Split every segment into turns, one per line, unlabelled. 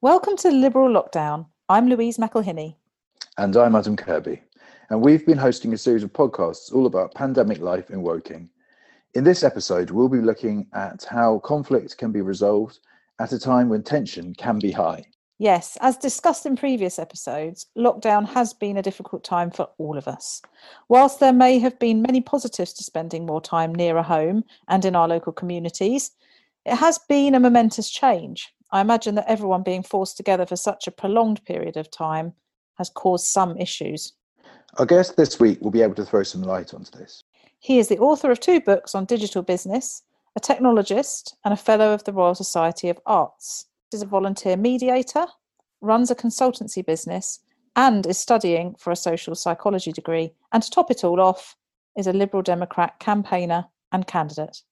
Welcome to Liberal Lockdown. I'm Louise McElhinney.
And I'm Adam Kirby. And we've been hosting a series of podcasts all about pandemic life in Woking. In this episode, we'll be looking at how conflict can be resolved at a time when tension can be high.
Yes, as discussed in previous episodes, lockdown has been a difficult time for all of us. Whilst there may have been many positives to spending more time nearer home and in our local communities, it has been a momentous change. I imagine that everyone being forced together for such a prolonged period of time has caused some issues.
Our guest this week will be able to throw some light onto this.
He is the author of two books on digital business, a technologist, and a fellow of the Royal Society of Arts. He is a volunteer mediator, runs a consultancy business, and is studying for a social psychology degree. And to top it all off, is a Liberal Democrat campaigner and candidate.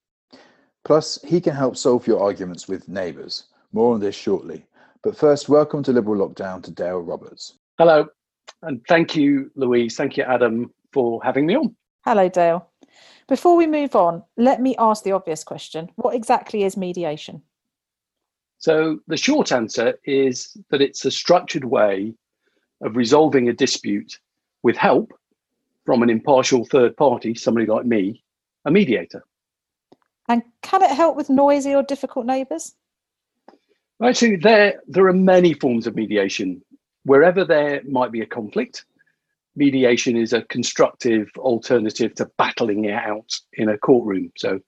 Plus, he can help solve your arguments with neighbours. More on this shortly. But first, welcome to Liberal Lockdown to Dale Roberts.
Hello, and thank you, Louise. Thank you, Adam, for having me on.
Hello, Dale. Before we move on, let me ask the obvious question What exactly is mediation?
So, the short answer is that it's a structured way of resolving a dispute with help from an impartial third party, somebody like me, a mediator.
And can it help with noisy or difficult neighbours?
Actually, there there are many forms of mediation. Wherever there might be a conflict, mediation is a constructive alternative to battling it out in a courtroom. So,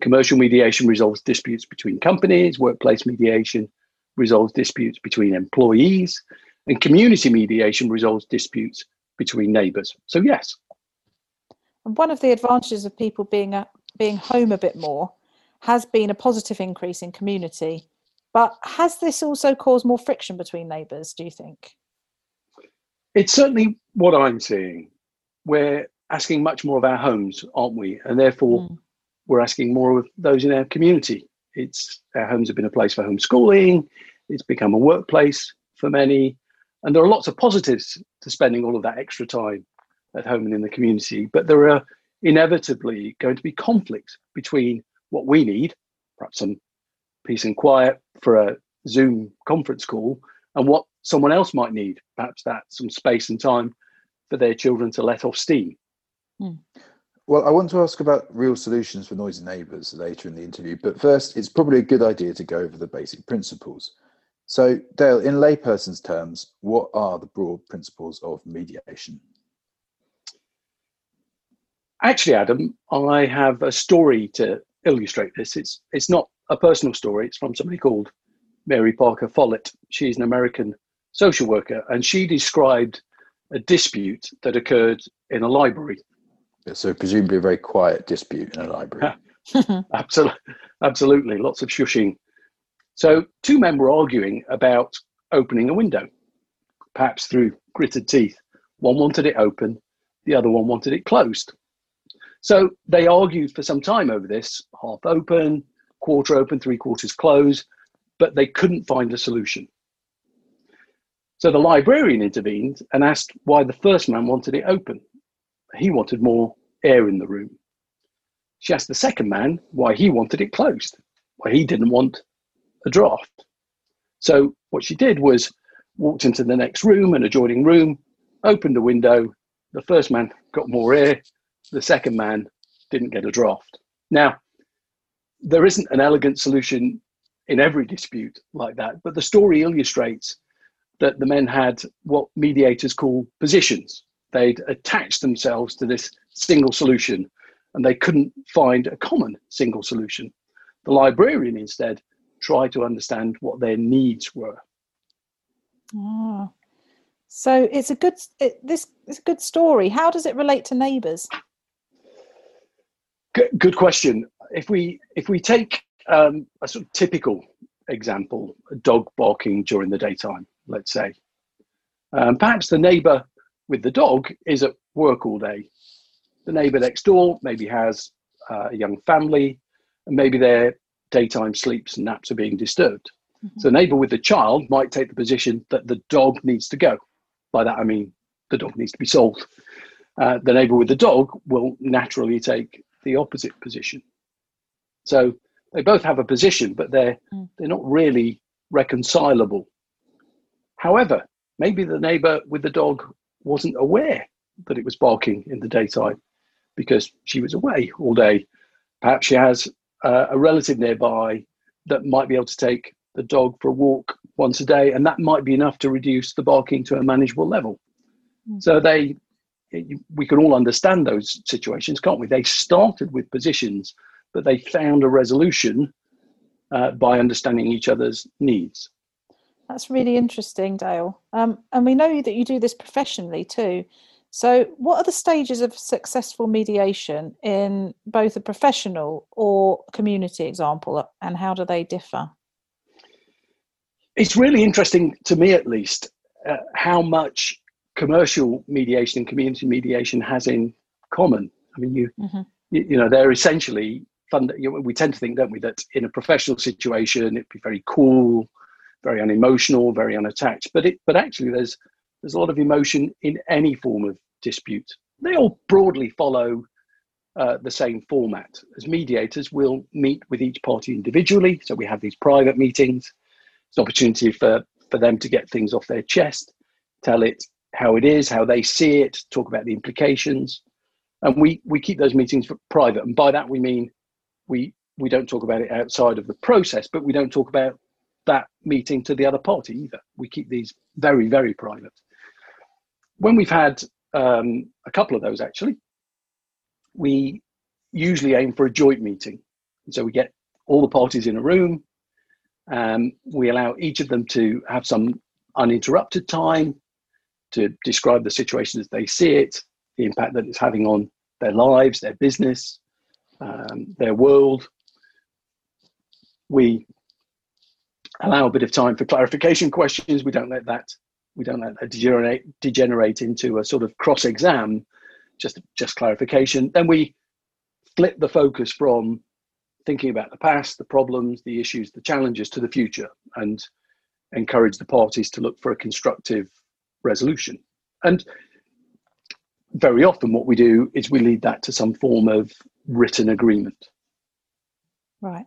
commercial mediation resolves disputes between companies, workplace mediation resolves disputes between employees, and community mediation resolves disputes between neighbours. So, yes.
And one of the advantages of people being a, being home a bit more has been a positive increase in community but has this also caused more friction between neighbours, do you think?
It's certainly what I'm seeing. We're asking much more of our homes, aren't we? And therefore, mm. We're asking more of those in our community. It's our homes have been a place for homeschooling. It's become a workplace for many, and there are lots of positives to spending all of that extra time at home and in the community. But there are inevitably going to be conflicts between what we need, perhaps some peace and quiet for a Zoom conference call and what someone else might need. Perhaps that some space and time for their children to let off steam.
Hmm. Well, I want to ask about real solutions for noisy neighbours later in the interview, but first, it's probably a good idea to go over the basic principles. So, Dale, in layperson's terms, what are the broad principles of mediation?
Actually, Adam, I have a story to illustrate this. It's it's not a personal story. It's from somebody called Mary Parker Follett. She's an American social worker, and she described a dispute that occurred in a library.
So, presumably, a very quiet dispute in a library.
absolutely, absolutely, lots of shushing. So, two men were arguing about opening a window, perhaps through gritted teeth. One wanted it open, the other one wanted it closed. So, they argued for some time over this half open, quarter open, three quarters closed, but they couldn't find a solution. So the librarian intervened and asked why the first man wanted it open. He wanted more air in the room. She asked the second man why he wanted it closed, why he didn't want a draft. So what she did was walked into the next room, an adjoining room, opened the window. The first man got more air. The second man didn't get a draft. Now, there isn't an elegant solution in every dispute like that, but the story illustrates that the men had what mediators call positions. They'd attached themselves to this single solution and they couldn't find a common single solution. The librarian instead tried to understand what their needs were.
Oh. So it's a good it, this is a good story. How does it relate to neighbours?
Good, good question if we if we take um, a sort of typical example, a dog barking during the daytime, let's say, um, perhaps the neighbour with the dog is at work all day. The neighbour next door maybe has uh, a young family, and maybe their daytime sleeps and naps are being disturbed. Mm-hmm. So, the neighbour with the child might take the position that the dog needs to go. By that, I mean the dog needs to be sold. Uh, the neighbour with the dog will naturally take the opposite position. So they both have a position, but they're
Mm.
they're not really reconcilable. However, maybe the neighbour with the dog wasn't aware that it was barking in the daytime because she was away all day. Perhaps she has uh, a relative nearby that might be able to take the dog for a walk once a day, and that might be enough to reduce the barking to a manageable level.
Mm.
So they, we can all understand those situations, can't we? They started with positions, but they found a resolution uh, by understanding each other's needs.
That's really interesting, Dale. Um, and we know that you do this professionally too. So, what are the stages of successful mediation in both a professional or community example, and how do they differ?
It's really interesting to me, at least, uh, how much commercial mediation and community mediation has in common. I mean, you,
Mhm.
you, you know, they're essentially fund. You know, we tend to think, don't we, that in a professional situation it'd be very cool, very unemotional, very unattached. But it, but actually, there's there's a lot of emotion in any form of dispute. They all broadly follow uh, the same format. As mediators, we'll meet with each party individually. So we have these private meetings. It's an opportunity for, for them to get things off their chest, tell it how it is, how they see it, talk about the implications. And we, we keep those meetings private. And by that, we mean we, we don't talk about it outside of the process, but we don't talk about that meeting to the other party either. We keep these very, very private. When we've had um, a couple of those actually, we usually aim for a joint meeting. So we get all the parties in a room. Um, we allow each of them to have some uninterrupted time to describe the situation as they see it, the impact that it's having on their lives, their business, um, their world. We allow a bit of time for clarification questions. We don't let that we don't let that degenerate degenerate into a sort of cross exam just just clarification. Then we flip the focus from thinking about the past, the problems, the issues, the challenges to the future, and encourage the parties to look for a constructive resolution. And very often, what we do is we lead that to some form of written agreement.
Right.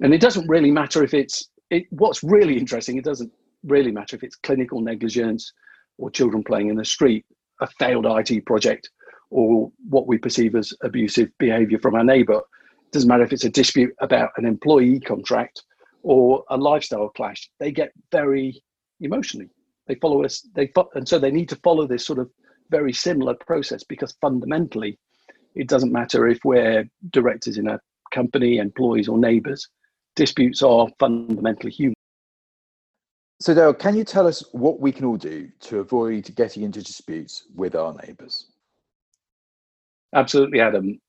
And it doesn't really matter if it's it, what's really interesting. It doesn't really matter if it's clinical negligence or children playing in the street a failed IT project or what we perceive as abusive behavior from our neighbor. It doesn't matter if it's a dispute about an employee contract or a lifestyle clash. They get very emotionally. They follow us. They fo- and so they need to follow this sort of very similar process because fundamentally, it doesn't matter if we're directors in a company, employees, or neighbors. Disputes are fundamentally human.
So, Dale, can you tell us what we can all do to avoid getting into disputes with our neighbours?
Absolutely, Adam.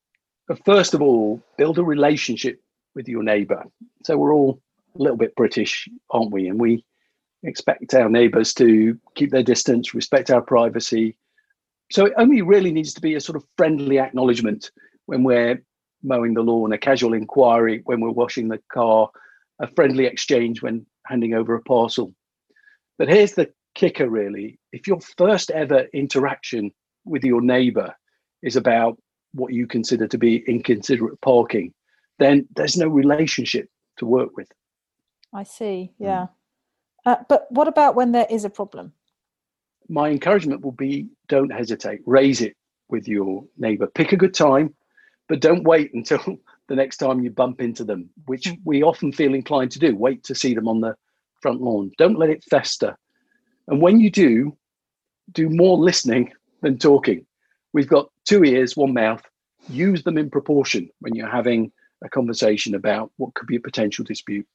But first of all, build a relationship with your neighbour. So we're all a little bit British, aren't we? And we expect our neighbours to keep their distance, respect our privacy. So it only really needs to be a sort of friendly acknowledgement when we're mowing the lawn, a casual inquiry when we're washing the car, a friendly exchange when handing over a parcel. But here's the kicker really if your first ever interaction with your neighbour is about what you consider to be inconsiderate parking, then there's no relationship to work with.
I see. Yeah. Uh, but what about when there is a problem?
My encouragement will be don't hesitate, raise it with your neighbour. Pick a good time, but don't wait until the next time you bump into them, which hmm. we often feel inclined to do. Wait to see them on the front lawn. Don't let it fester. And when you do, do more listening than talking. We've got two ears, one mouth. Use them in proportion when you're having a conversation about what could be a potential dispute.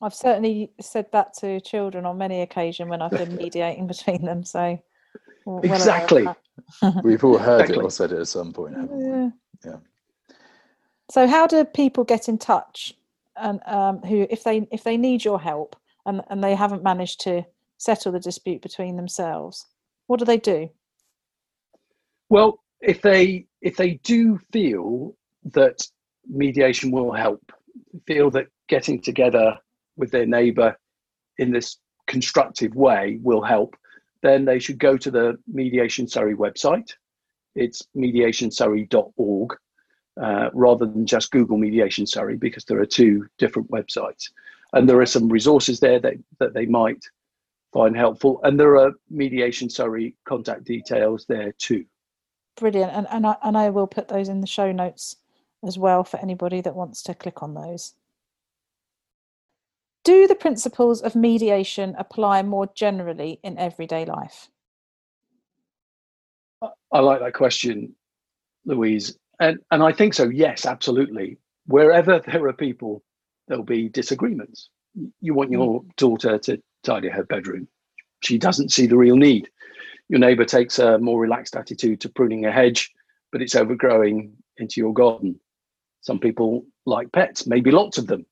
I've certainly said that to children on many occasions when I've been mediating between them. So well aware of
Exactly.
We've all heard
Exactly.
it or said it at some point, haven't we?
Yeah.
Yeah.
So how do people get in touch and um, who if they if they need your help and, and they haven't managed to settle the dispute between themselves, what do they do?
Well, if they if they do feel that mediation will help, feel that getting together with their neighbour in this constructive way will help, then they should go to the Mediation Surrey website. It's mediationsurrey.org, uh, rather than just Google Mediation Surrey, because there are two different websites. And there are some resources there that, that they might find helpful. And there are Mediation Surrey contact details there too.
Brilliant. And, and, I, and I will put those in the show notes as well for anybody that wants to click on those. Do the principles of mediation apply more generally in everyday life?
I like that question, Louise. And, and I think so, yes, absolutely. Wherever there are people, there'll be disagreements. You want your mm. daughter to tidy her bedroom. She doesn't see the real need. Your neighbor takes a more relaxed attitude to pruning a hedge, but it's overgrowing into your garden. Some people like pets, maybe lots of them,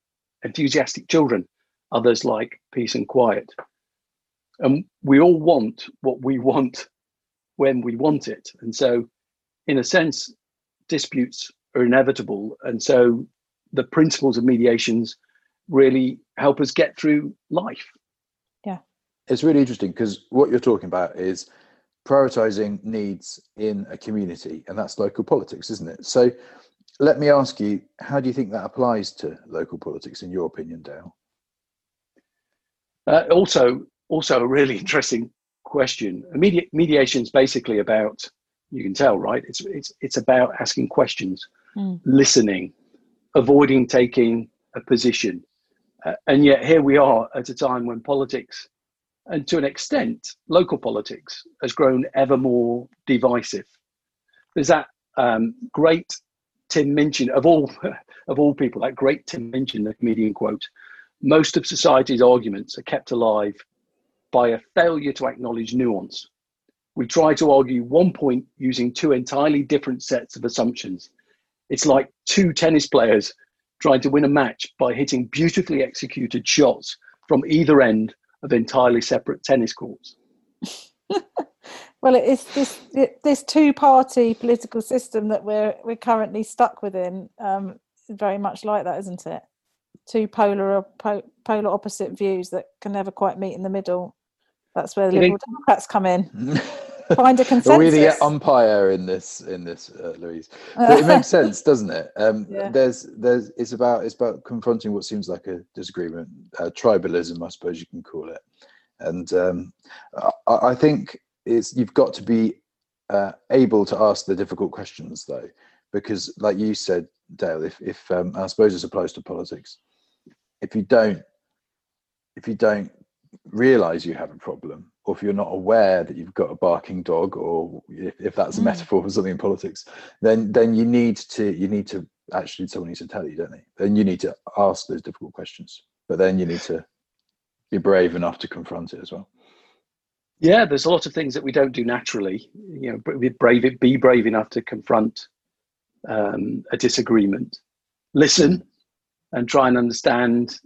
enthusiastic children. Others like peace and quiet. And we all want what we want when we want it. And so, in a sense, disputes are inevitable. And so, the principles of mediations really help us get through life.
Yeah.
It's really interesting because what you're talking about is prioritizing needs in a community, and that's local politics, isn't it? So, let me ask you, how do you think that applies to local politics, in your opinion, Dale?
Uh, also, also a really interesting question. Medi- mediation is basically about, you can tell, right? It's it's it's about asking questions, mm. listening, avoiding taking a position, uh, and yet here we are at a time when politics, and to an extent, local politics has grown ever more divisive. There's that um, great Tim Minchin of all of all people, that great Tim Minchin, the comedian quote most of society's arguments are kept alive by a failure to acknowledge nuance. We try to argue one point using two entirely different sets of assumptions. It's like two tennis players trying to win a match by hitting beautifully executed shots from either end of entirely separate tennis courts.
well, it's this this two party political system that we're we're currently stuck within. Um, very much like that, isn't it? Two polar po- polar opposite views that can never quite meet in the middle. That's where the Liberal Democrats come in. Find a consensus.
we the umpire in this in this, uh, Louise. But it makes sense, doesn't it? Um, yeah. There's there's it's about it's about confronting what seems like a disagreement, uh, tribalism, I suppose you can call it. And um, I, I, think it's you've got to be uh, able to ask the difficult questions, though, because like you said, Dale, if if um, I suppose this applies to politics, if you don't if you don't realize you have a problem or if you're not aware that you've got a barking dog or if, if that's a mm. metaphor for something in politics then then you need to you need to actually someone needs to tell you don't they? Then you need to ask those difficult questions but then you need to be brave enough to confront it as well.
Yeah there's a lot of things that we don't do naturally you know be brave be brave enough to confront um, a disagreement. Listen and try and understand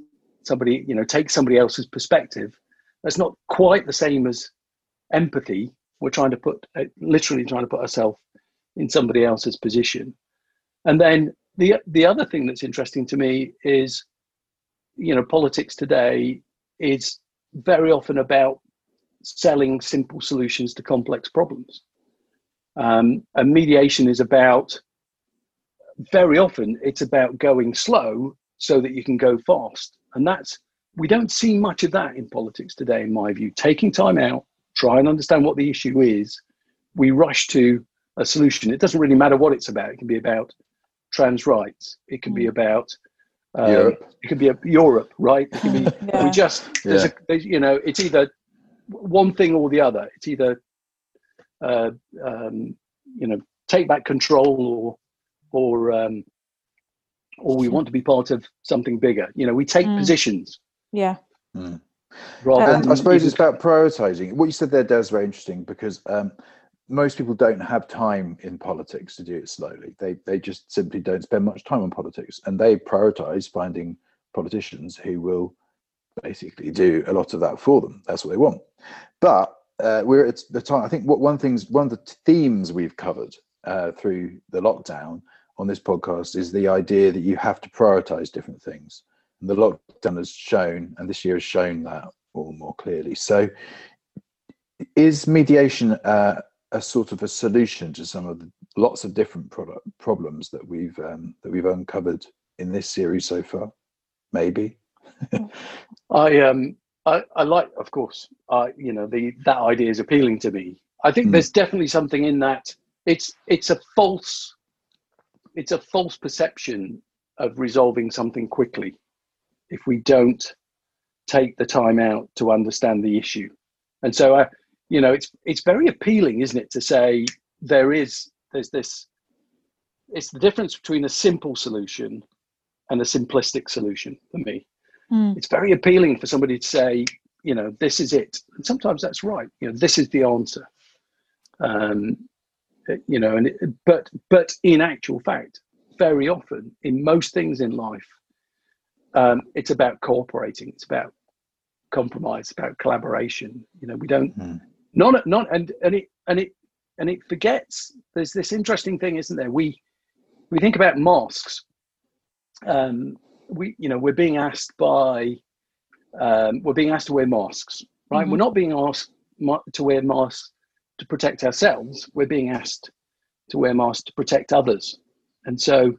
somebody, you know, take somebody else's perspective. That's not quite the same as empathy. We're trying to put, uh, literally trying to put ourselves in somebody else's position. And then the the other thing that's interesting to me is, you know, politics today is very often about selling simple solutions to complex problems. Um, and mediation is about very often it's about going slow so that you can go fast. And that's, we don't see much of that in politics today, in my view. Taking time out, try and understand what the issue is. We rush to a solution. It doesn't really matter what it's about. It can be about trans rights. It can be mm. about um, Europe. It can be a, Europe, right? It can be. yeah. We just there's yeah. a there's, you know it's either one thing or the other. It's either uh, um, you know take back control or or um, or we want to be part of something bigger. You know, we take mm. positions.
Yeah.
Mm. Rather and I suppose it's about prioritizing. What you said there, Des, very interesting because um, most people don't have time in politics to do it slowly. They they just simply don't spend much time on politics, and they prioritize finding politicians who will basically do a lot of that for them. That's what they want. But uh, we're at the time. I think what one things one of the themes we've covered uh, through the lockdown on this podcast is the idea that you have to prioritize different things. And the lockdown has shown, and this year has shown that all more clearly. So, is mediation uh, a sort of a solution to some of the lots of different product problems that we've um, that we've uncovered in this series so far? Maybe.
I um I, I like, of course, uh, you know, the that idea is appealing to me. I think mm. there's definitely something in that. It's it's a false it's a false perception of resolving something quickly if we don't take the time out to understand the issue. And so, uh, you know, it's it's very appealing, isn't it, to say there is there's this. It's the difference between a simple solution and a simplistic solution for me. Mm. It's very appealing for somebody to say, you know, this is it. And sometimes that's right. You know, this is the answer. Um, you know, and it, but but in actual fact, very often in most things in life, um, it's about cooperating. It's about compromise, about collaboration. You know, we don't mm. not not and and it and it and it forgets. There's this interesting thing, isn't there? We we think about masks. Um, we you know we're being asked by um, we're being asked to wear masks, right? Mm-hmm. We're not being asked to wear masks to protect ourselves. We're being asked to wear masks to protect others, and so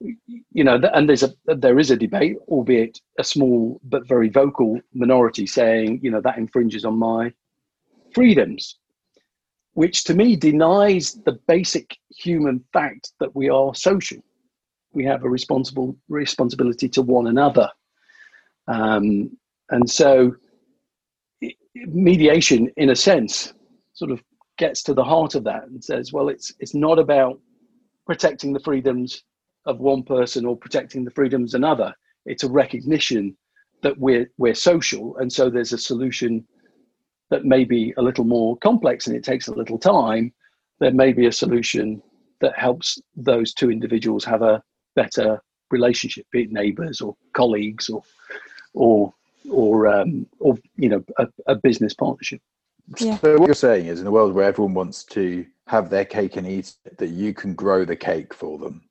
you know, and there's a there is a debate, albeit a small but very vocal minority, saying you know that infringes on my freedoms, which to me denies the basic human fact that we are social. We have a responsible responsibility to one another, um, and so mediation, in a sense, sort of gets to the heart of that and says, well, it's it's not about protecting the freedoms of one person or protecting the freedoms of another. It's a recognition that we're we're social, and so there's a solution that may be a little more complex and it takes a little time. There may be a solution that helps those two individuals have a better relationship, be it neighbours or colleagues or or or um, or you know a, a business partnership.
Yeah. So what you're saying is, in a world where everyone wants to have their cake and eat it, that you can grow the cake for them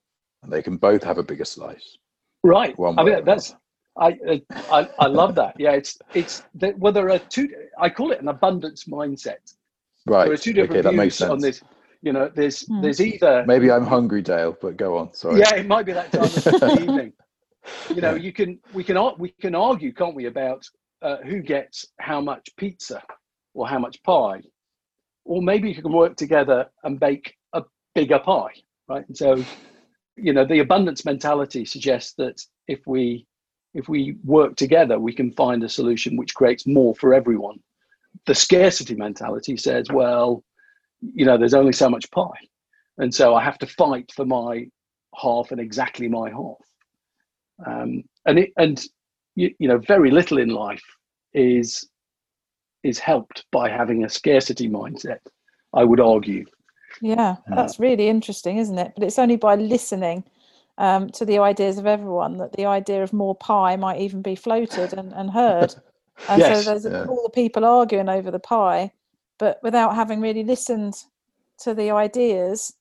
and they can both have a bigger slice.
Right. I mean, that's I, I I love that. Yeah, it's it's that well, there are two. I call it an abundance mindset.
Right.
There are two different okay, views on this. You know, there's mm. there's either
maybe I'm hungry, Dale, but go on. Sorry.
Yeah, it might be that time of the evening. You know, you can we can we can argue, can't we, about uh, who gets how much pizza or how much pie, or maybe you can work together and bake a bigger pie, right? And so you know the abundance mentality suggests that if we if we work together we can find a solution which creates more for everyone. The scarcity mentality says well you know there's only so much pie. And so i have to fight for my half and exactly my half. Um, and it and you, you know very little in life is is helped by having a scarcity mindset i would argue
yeah, that's really interesting, isn't it? But it's only by listening um, to the ideas of everyone that the idea of more pie might even be floated and, and heard. And yes, so there's yeah. all the people arguing over the pie, but without having really listened to the ideas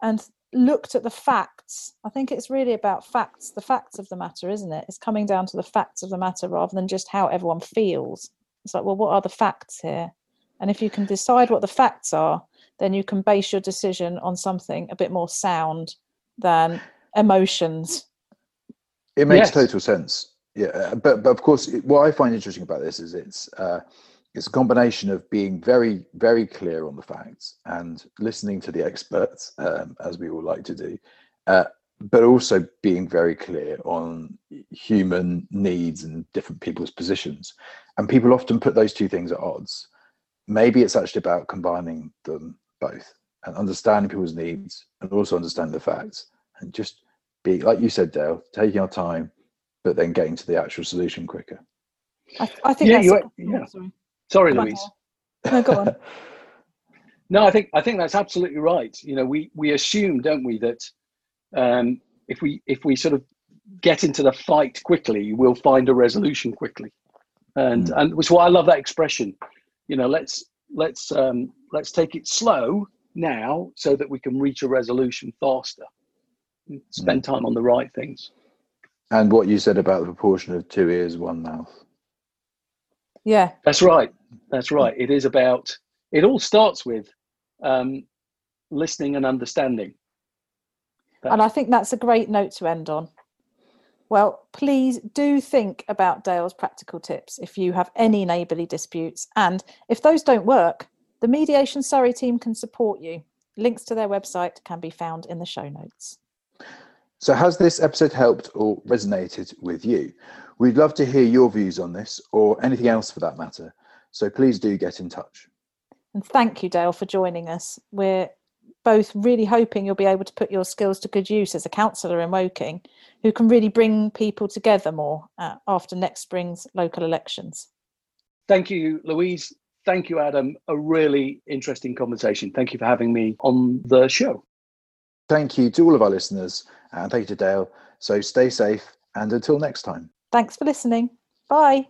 and looked at the facts. I think it's really about facts, the facts of the matter, isn't it? It's coming down to the facts of the matter rather than just how everyone feels. It's like, well, what are the facts here? And if you can decide what the facts are, then you can base your decision on something a bit more sound than emotions.
It makes yes. total sense. Yeah, uh, but but of course, what I find interesting about this is it's uh, it's a combination of being very very clear on the facts and listening to the experts, um, as we all like to do, uh, but also being very clear on human needs and different people's positions. And people often put those two things at odds. Maybe it's actually about combining them both and understanding people's needs and also understanding the facts and just be like you said dale taking our time but then getting to the actual solution quicker.
I, I think
yeah, you, yeah. sorry, sorry louise.
No, go on.
No i think i think that's absolutely right. You know we we assume don't we that um, if we if we sort of get into the fight quickly we'll find a resolution quickly and mm. and which is why i love that expression you know let's let's um, let's take it slow now so that we can reach a resolution faster. Spend mm. time on the right things.
And what you said about the proportion of two ears, one mouth.
Yeah.
That's right. That's right. It is about, it all starts with um, listening and understanding.
And I think that's a great note to end on. Well, please do think about Dale's practical tips if you have any neighbourly disputes. And if those don't work, the Mediation Surrey team can support you. Links to their website can be found in the show notes.
So, has this episode helped or resonated with you? We'd love to hear your views on this or anything else for that matter. So, please do get in touch.
And thank you, Dale, for joining us. We're both really hoping you'll be able to put your skills to good use as a councillor in Woking, who can really bring people together more uh, after next spring's local elections.
Thank you, Louise. Thank you, Adam. A really interesting conversation. Thank you for having me on the show.
Thank you to all of our listeners, and thank you to Dale. So stay safe, and until next time.
Thanks for listening. Bye.